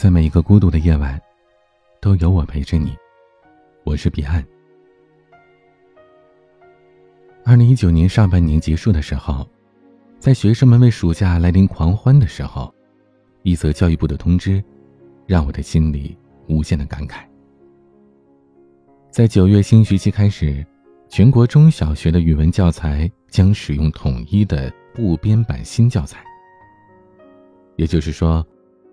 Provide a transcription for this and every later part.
在每一个孤独的夜晚，都有我陪着你。我是彼岸。二零一九年上半年结束的时候，在学生们为暑假来临狂欢的时候，一则教育部的通知，让我的心里无限的感慨。在九月新学期开始，全国中小学的语文教材将使用统一的部编版新教材，也就是说。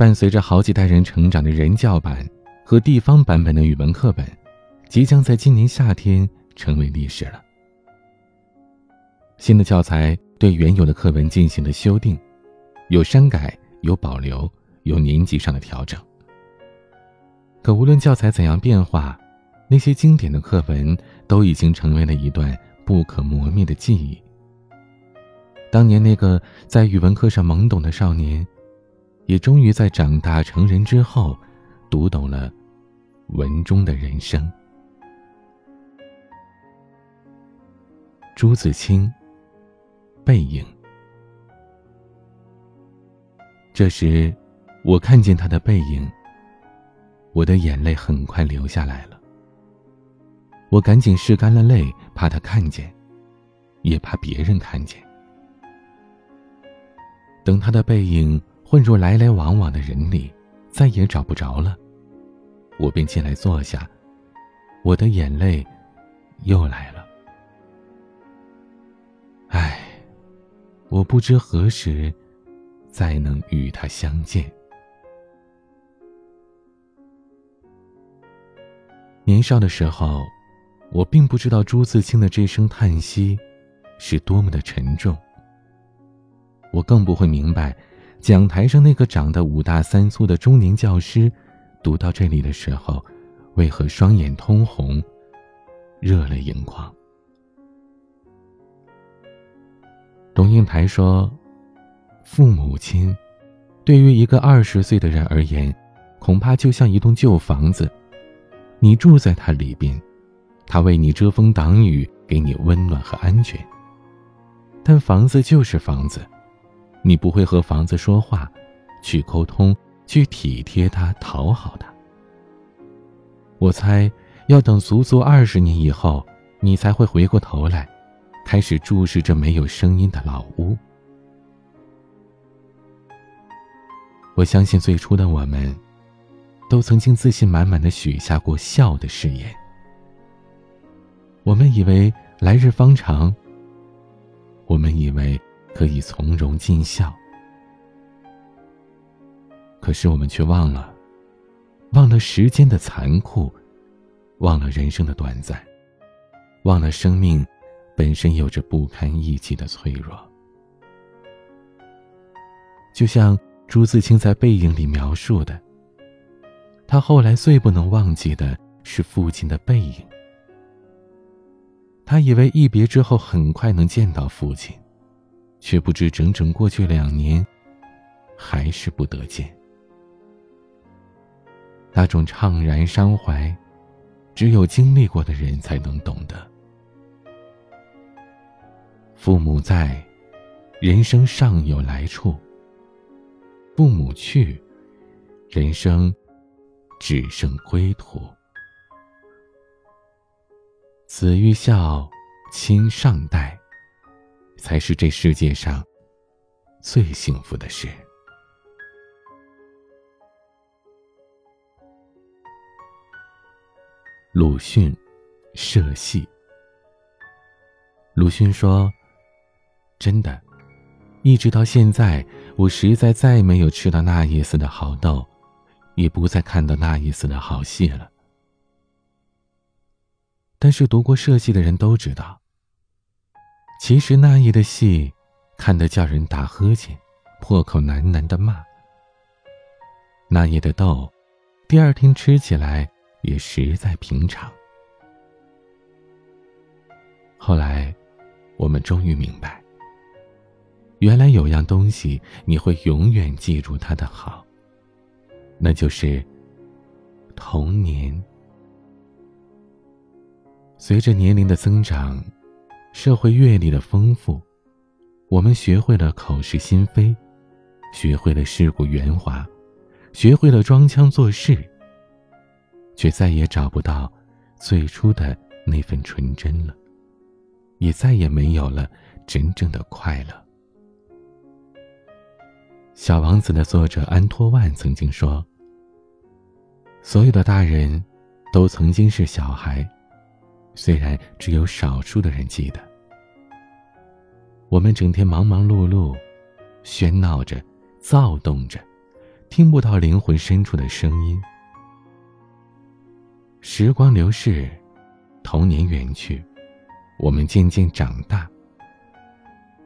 伴随着好几代人成长的人教版和地方版本的语文课本，即将在今年夏天成为历史了。新的教材对原有的课文进行了修订，有删改，有保留，有年级上的调整。可无论教材怎样变化，那些经典的课文都已经成为了一段不可磨灭的记忆。当年那个在语文课上懵懂的少年。也终于在长大成人之后，读懂了文中的人生。朱自清，背影。这时，我看见他的背影，我的眼泪很快流下来了。我赶紧拭干了泪，怕他看见，也怕别人看见。等他的背影。混入来来往往的人里，再也找不着了。我便进来坐下，我的眼泪又来了。唉，我不知何时再能与他相见。年少的时候，我并不知道朱自清的这声叹息是多么的沉重，我更不会明白。讲台上那个长得五大三粗的中年教师，读到这里的时候，为何双眼通红，热泪盈眶？董应台说：“父母亲，对于一个二十岁的人而言，恐怕就像一栋旧房子，你住在它里边，它为你遮风挡雨，给你温暖和安全。但房子就是房子。”你不会和房子说话，去沟通，去体贴它，讨好它。我猜，要等足足二十年以后，你才会回过头来，开始注视这没有声音的老屋。我相信最初的我们，都曾经自信满满的许下过笑的誓言。我们以为来日方长，我们以为。可以从容尽孝，可是我们却忘了，忘了时间的残酷，忘了人生的短暂，忘了生命本身有着不堪一击的脆弱。就像朱自清在《背影》里描述的，他后来最不能忘记的是父亲的背影。他以为一别之后很快能见到父亲。却不知整整过去两年，还是不得见。那种怅然伤怀，只有经历过的人才能懂得。父母在，人生尚有来处；父母去，人生只剩归途。子欲孝，亲尚待。才是这世界上最幸福的事。鲁迅社戏。鲁迅说：“真的，一直到现在，我实在再没有吃到那一丝的好豆，也不再看到那一丝的好戏了。但是读过社戏的人都知道。”其实那夜的戏，看得叫人打呵欠，破口喃喃的骂。那夜的豆，第二天吃起来也实在平常。后来，我们终于明白，原来有样东西你会永远记住它的好，那就是童年。随着年龄的增长。社会阅历的丰富，我们学会了口是心非，学会了世故圆滑，学会了装腔作势，却再也找不到最初的那份纯真了，也再也没有了真正的快乐。《小王子》的作者安托万曾经说：“所有的大人，都曾经是小孩，虽然只有少数的人记得。我们整天忙忙碌碌，喧闹着，躁动着，听不到灵魂深处的声音。时光流逝，童年远去，我们渐渐长大。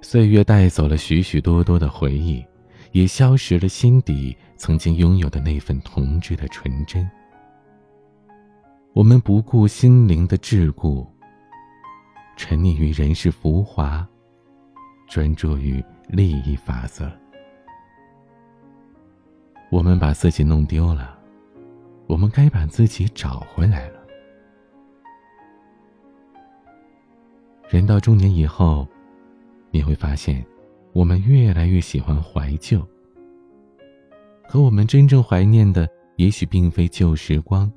岁月带走了许许多多的回忆。”也消蚀了心底曾经拥有的那份童稚的纯真。我们不顾心灵的桎梏，沉溺于人世浮华，专注于利益法则。我们把自己弄丢了，我们该把自己找回来了。人到中年以后，你会发现。我们越来越喜欢怀旧，可我们真正怀念的，也许并非旧时光，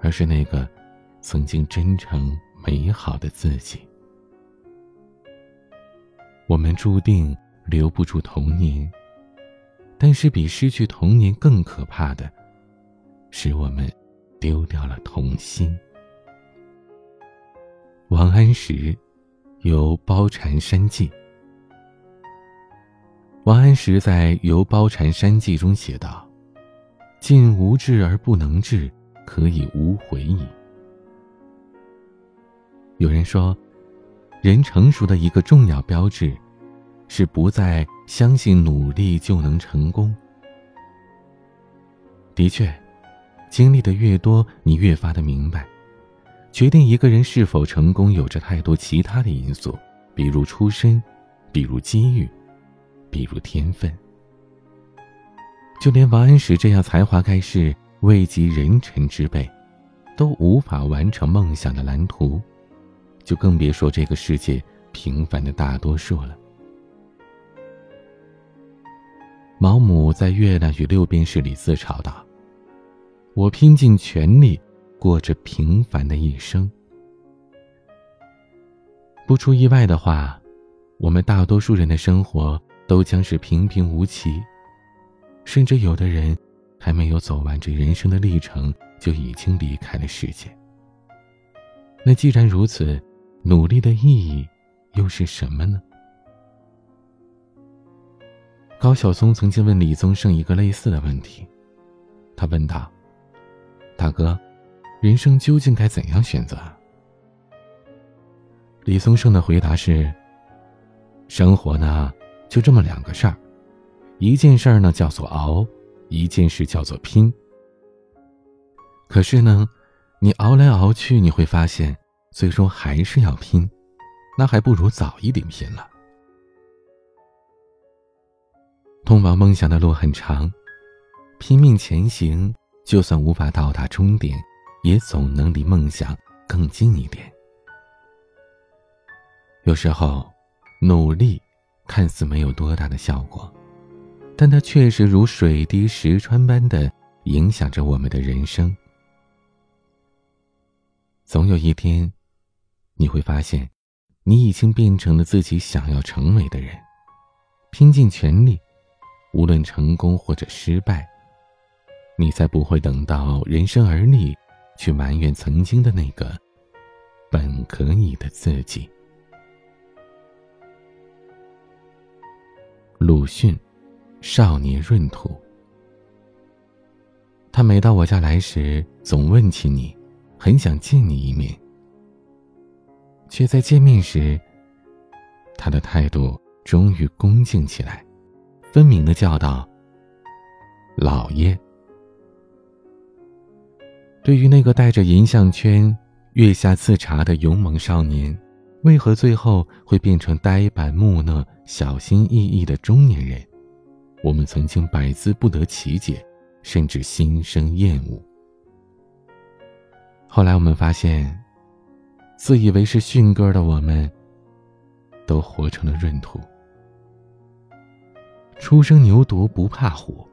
而是那个曾经真诚美好的自己。我们注定留不住童年，但是比失去童年更可怕的，是我们丢掉了童心。王安石，游《包禅山记》。王安石在《游褒禅山记》中写道：“尽无志而不能至，可以无悔矣。”有人说，人成熟的一个重要标志，是不再相信努力就能成功。的确，经历的越多，你越发的明白，决定一个人是否成功，有着太多其他的因素，比如出身，比如机遇。比如天分，就连王安石这样才华盖世、位极人臣之辈，都无法完成梦想的蓝图，就更别说这个世界平凡的大多数了。毛姆在《月亮与六便士》里自嘲道：“我拼尽全力过着平凡的一生。”不出意外的话，我们大多数人的生活。都将是平平无奇，甚至有的人还没有走完这人生的历程，就已经离开了世界。那既然如此，努力的意义又是什么呢？高晓松曾经问李宗盛一个类似的问题，他问道：“大哥，人生究竟该怎样选择？”李宗盛的回答是：“生活呢？”就这么两个事儿，一件事儿呢叫做熬，一件事叫做拼。可是呢，你熬来熬去，你会发现，最终还是要拼，那还不如早一点拼了。通往梦想的路很长，拼命前行，就算无法到达终点，也总能离梦想更近一点。有时候，努力。看似没有多大的效果，但它确实如水滴石穿般的影响着我们的人生。总有一天，你会发现，你已经变成了自己想要成为的人，拼尽全力，无论成功或者失败，你才不会等到人生而立，去埋怨曾经的那个本可以的自己。鲁迅，少年闰土。他每到我家来时，总问起你，很想见你一面。却在见面时，他的态度终于恭敬起来，分明的叫道：“老爷。”对于那个带着银项圈、月下刺茶的勇猛少年。为何最后会变成呆板木讷、小心翼翼的中年人？我们曾经百思不得其解，甚至心生厌恶。后来我们发现，自以为是迅哥的我们，都活成了闰土。初生牛犊不怕虎，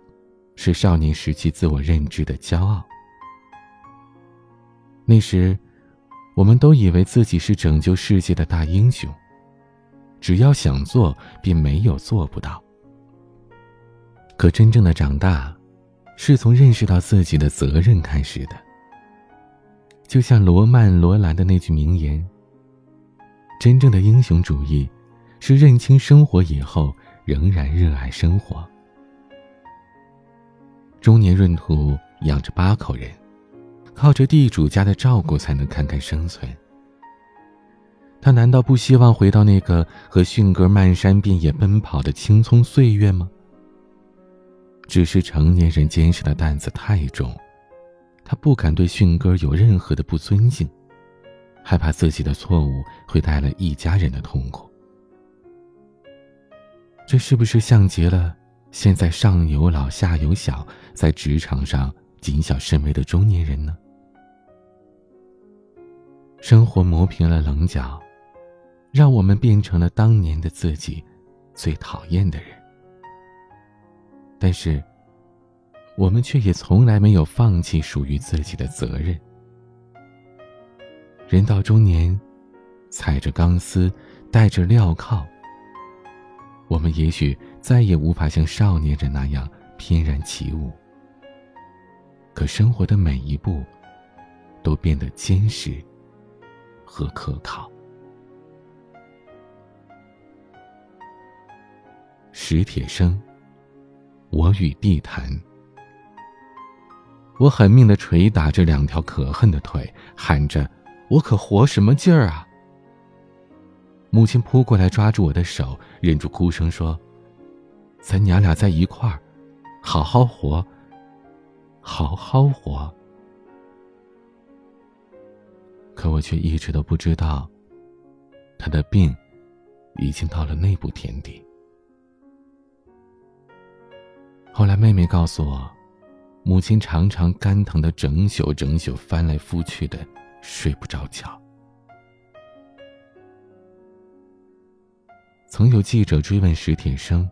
是少年时期自我认知的骄傲。那时，我们都以为自己是拯救世界的大英雄，只要想做，便没有做不到。可真正的长大，是从认识到自己的责任开始的。就像罗曼·罗兰的那句名言：“真正的英雄主义，是认清生活以后仍然热爱生活。”中年闰土养着八口人，靠着地主家的照顾才能堪堪生存。他难道不希望回到那个和迅哥漫山遍野奔跑的青葱岁月吗？只是成年人肩上的担子太重，他不敢对迅哥有任何的不尊敬，害怕自己的错误会带来一家人的痛苦。这是不是像极了？现在上有老下有小，在职场上谨小慎微的中年人呢？生活磨平了棱角，让我们变成了当年的自己最讨厌的人。但是，我们却也从来没有放弃属于自己的责任。人到中年，踩着钢丝，带着镣铐。我们也许再也无法像少年人那样翩然起舞，可生活的每一步，都变得坚实和可靠。史铁生，我与地坛。我狠命的捶打着两条可恨的腿，喊着：“我可活什么劲儿啊！”母亲扑过来，抓住我的手，忍住哭声说：“咱娘俩在一块儿，好好活，好好活。”可我却一直都不知道，他的病已经到了那步田地。后来妹妹告诉我，母亲常常肝疼的整宿整宿翻来覆去的，睡不着觉。曾有记者追问史铁生：“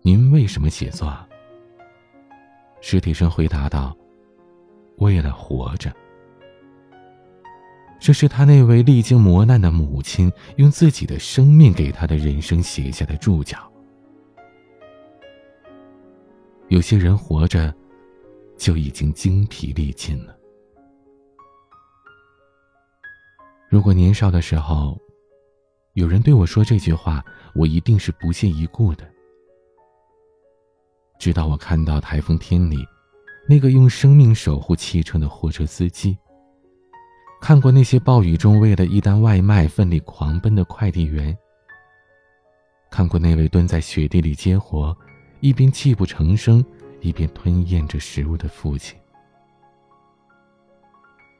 您为什么写作？”史铁生回答道：“为了活着。”这是他那位历经磨难的母亲用自己的生命给他的人生写下的注脚。有些人活着，就已经精疲力尽了。如果年少的时候，有人对我说这句话，我一定是不屑一顾的。直到我看到台风天里，那个用生命守护汽车的货车司机，看过那些暴雨中为了一单外卖奋力狂奔的快递员，看过那位蹲在雪地里接活，一边泣不成声，一边吞咽着食物的父亲，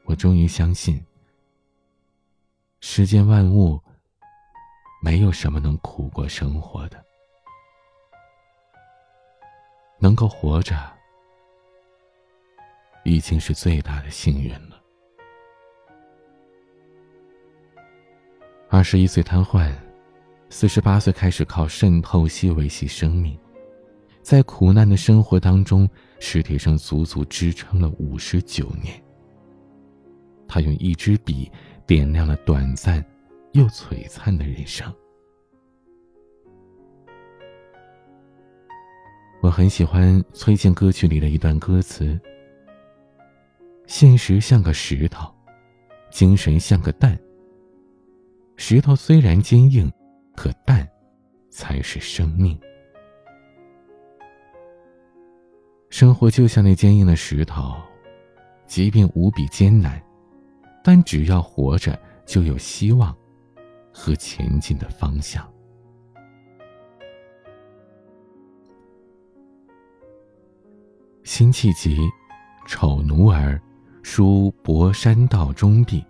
我终于相信，世间万物。没有什么能苦过生活的，能够活着，已经是最大的幸运了。二十一岁瘫痪，四十八岁开始靠肾透析维系生命，在苦难的生活当中，史铁生足足支撑了五十九年。他用一支笔点亮了短暂。又璀璨的人生。我很喜欢崔健歌曲里的一段歌词：“现实像个石头，精神像个蛋。石头虽然坚硬，可蛋才是生命。生活就像那坚硬的石头，即便无比艰难，但只要活着，就有希望。”和前进的方向。辛弃疾《丑奴儿》书博山道中壁。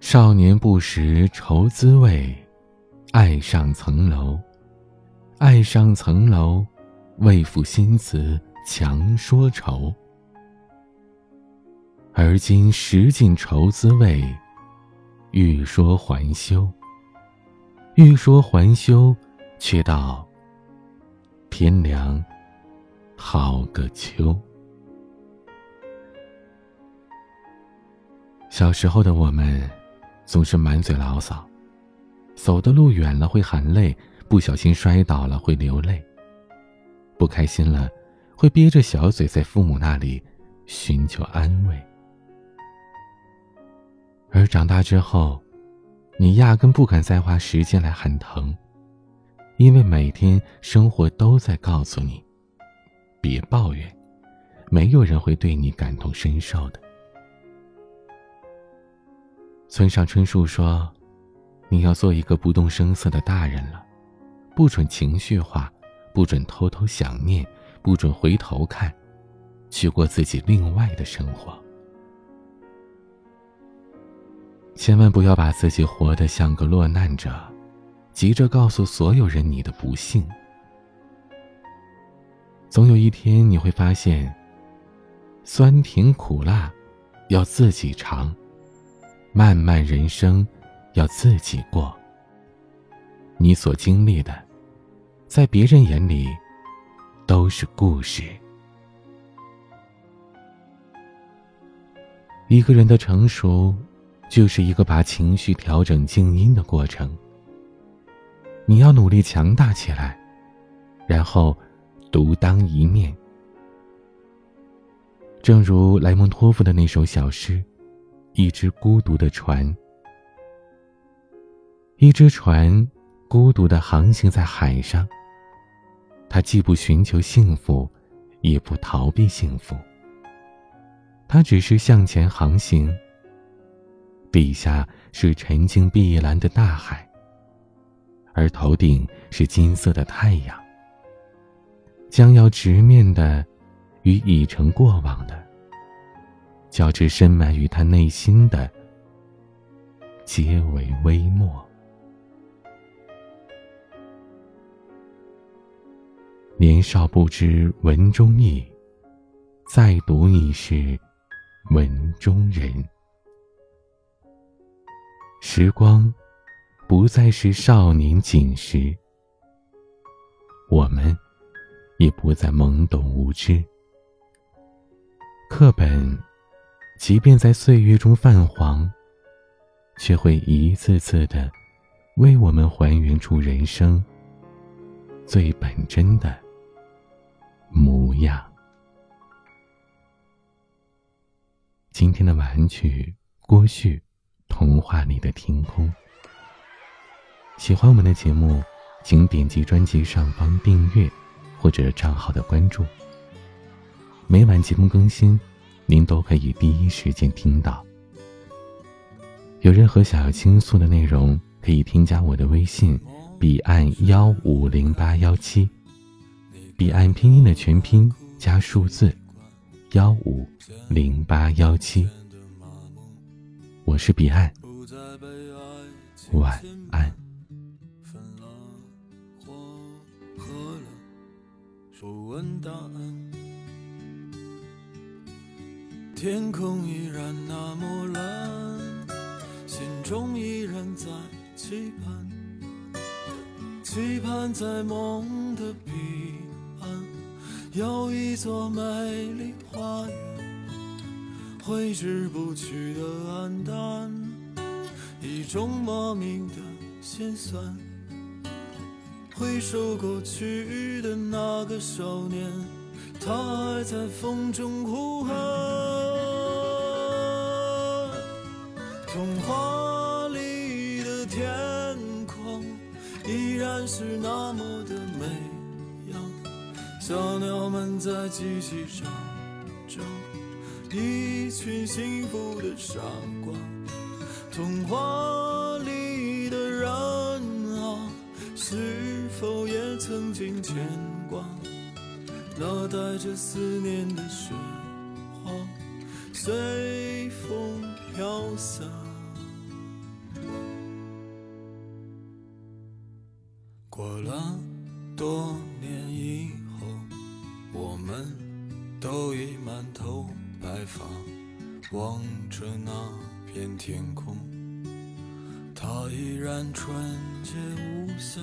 少年不识愁滋味，爱上层楼，爱上层楼，为赋新词强说愁。而今识尽愁滋味。欲说还休，欲说还休，却道天凉好个秋。小时候的我们，总是满嘴牢骚，走的路远了会喊累，不小心摔倒了会流泪。不开心了，会憋着小嘴在父母那里寻求安慰。而长大之后，你压根不敢再花时间来喊疼，因为每天生活都在告诉你：别抱怨，没有人会对你感同身受的。村上春树说：“你要做一个不动声色的大人了，不准情绪化，不准偷偷想念，不准回头看，去过自己另外的生活。千万不要把自己活得像个落难者，急着告诉所有人你的不幸。总有一天你会发现，酸甜苦辣，要自己尝。”漫漫人生，要自己过。你所经历的，在别人眼里，都是故事。一个人的成熟，就是一个把情绪调整静音的过程。你要努力强大起来，然后独当一面。正如莱蒙托夫的那首小诗。一只孤独的船，一只船，孤独的航行在海上。他既不寻求幸福，也不逃避幸福。他只是向前航行。底下是沉静碧蓝的大海，而头顶是金色的太阳。将要直面的，与已成过往的。较之深埋于他内心的，皆为微末。年少不知文中意，再读已是文中人。时光不再是少年锦时，我们也不再懵懂无知。课本。即便在岁月中泛黄，却会一次次的为我们还原出人生最本真的模样。今天的晚曲，郭旭《童话里的天空》。喜欢我们的节目，请点击专辑上方订阅或者账号的关注。每晚节目更新。您都可以第一时间听到。有任何想要倾诉的内容，可以添加我的微信：彼岸幺五零八幺七，彼岸拼音的全拼加数字幺五零八幺七。我是彼岸，晚安。答案天空依然那么蓝，心中依然在期盼，期盼在梦的彼岸，有一座美丽花园，挥之不去的黯淡，一种莫名的心酸。回首过去的那个少年，他还在风中呼喊。童话里的天空依然是那么的，小鸟们在叽叽喳喳，一群幸福的傻瓜。童话里的人啊，是否也曾经牵挂那带着思念的雪花，随风飘散？发，望着那片天空，它依然纯洁无瑕，